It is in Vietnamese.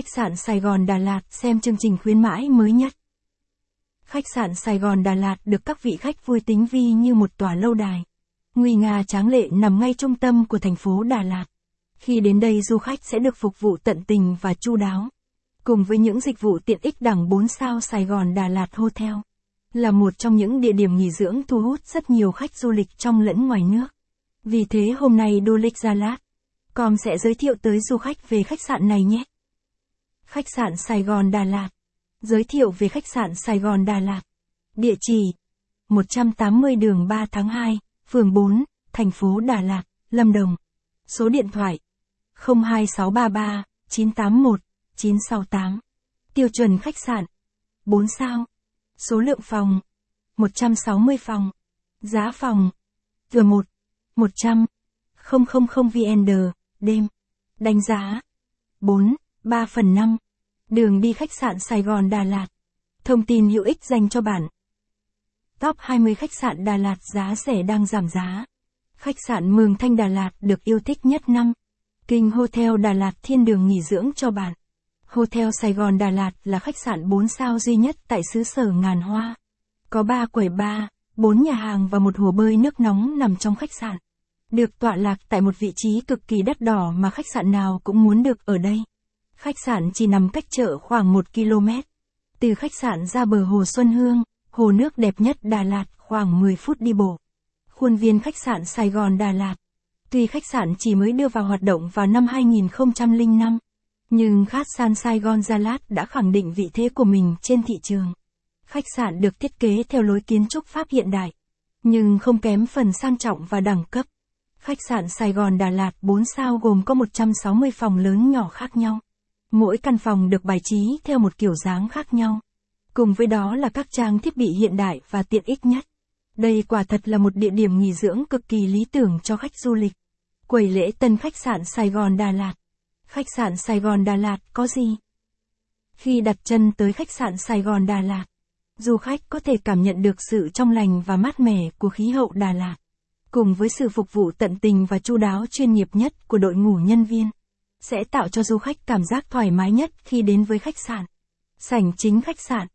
Khách sạn Sài Gòn Đà Lạt xem chương trình khuyến mãi mới nhất. Khách sạn Sài Gòn Đà Lạt được các vị khách vui tính vi như một tòa lâu đài. Nguy nga tráng lệ nằm ngay trung tâm của thành phố Đà Lạt. Khi đến đây du khách sẽ được phục vụ tận tình và chu đáo. Cùng với những dịch vụ tiện ích đẳng 4 sao Sài Gòn Đà Lạt Hotel. Là một trong những địa điểm nghỉ dưỡng thu hút rất nhiều khách du lịch trong lẫn ngoài nước. Vì thế hôm nay Du lịch Gia Lát. Com sẽ giới thiệu tới du khách về khách sạn này nhé. Khách sạn Sài Gòn Đà Lạt. Giới thiệu về khách sạn Sài Gòn Đà Lạt. Địa chỉ 180 đường 3 tháng 2, phường 4, thành phố Đà Lạt, Lâm Đồng. Số điện thoại 02633 981 968. Tiêu chuẩn khách sạn 4 sao. Số lượng phòng 160 phòng. Giá phòng vừa 1 100 000 VND đêm. Đánh giá 4 3 phần 5. Đường đi khách sạn Sài Gòn Đà Lạt. Thông tin hữu ích dành cho bạn. Top 20 khách sạn Đà Lạt giá rẻ đang giảm giá. Khách sạn Mường Thanh Đà Lạt được yêu thích nhất năm. Kinh Hotel Đà Lạt thiên đường nghỉ dưỡng cho bạn. Hotel Sài Gòn Đà Lạt là khách sạn 4 sao duy nhất tại xứ sở ngàn hoa. Có 3 quầy bar, 4 nhà hàng và một hồ bơi nước nóng nằm trong khách sạn. Được tọa lạc tại một vị trí cực kỳ đắt đỏ mà khách sạn nào cũng muốn được ở đây. Khách sạn chỉ nằm cách chợ khoảng 1 km. Từ khách sạn ra bờ hồ Xuân Hương, hồ nước đẹp nhất Đà Lạt khoảng 10 phút đi bộ. Khuôn viên khách sạn Sài Gòn Đà Lạt. Tuy khách sạn chỉ mới đưa vào hoạt động vào năm 2005, nhưng khách sạn Sài Gòn Gia Lát đã khẳng định vị thế của mình trên thị trường. Khách sạn được thiết kế theo lối kiến trúc Pháp hiện đại, nhưng không kém phần sang trọng và đẳng cấp. Khách sạn Sài Gòn Đà Lạt 4 sao gồm có 160 phòng lớn nhỏ khác nhau. Mỗi căn phòng được bài trí theo một kiểu dáng khác nhau. Cùng với đó là các trang thiết bị hiện đại và tiện ích nhất. Đây quả thật là một địa điểm nghỉ dưỡng cực kỳ lý tưởng cho khách du lịch. Quầy lễ tân khách sạn Sài Gòn Đà Lạt. Khách sạn Sài Gòn Đà Lạt có gì? Khi đặt chân tới khách sạn Sài Gòn Đà Lạt, du khách có thể cảm nhận được sự trong lành và mát mẻ của khí hậu Đà Lạt, cùng với sự phục vụ tận tình và chu đáo chuyên nghiệp nhất của đội ngũ nhân viên sẽ tạo cho du khách cảm giác thoải mái nhất khi đến với khách sạn. Sảnh chính khách sạn,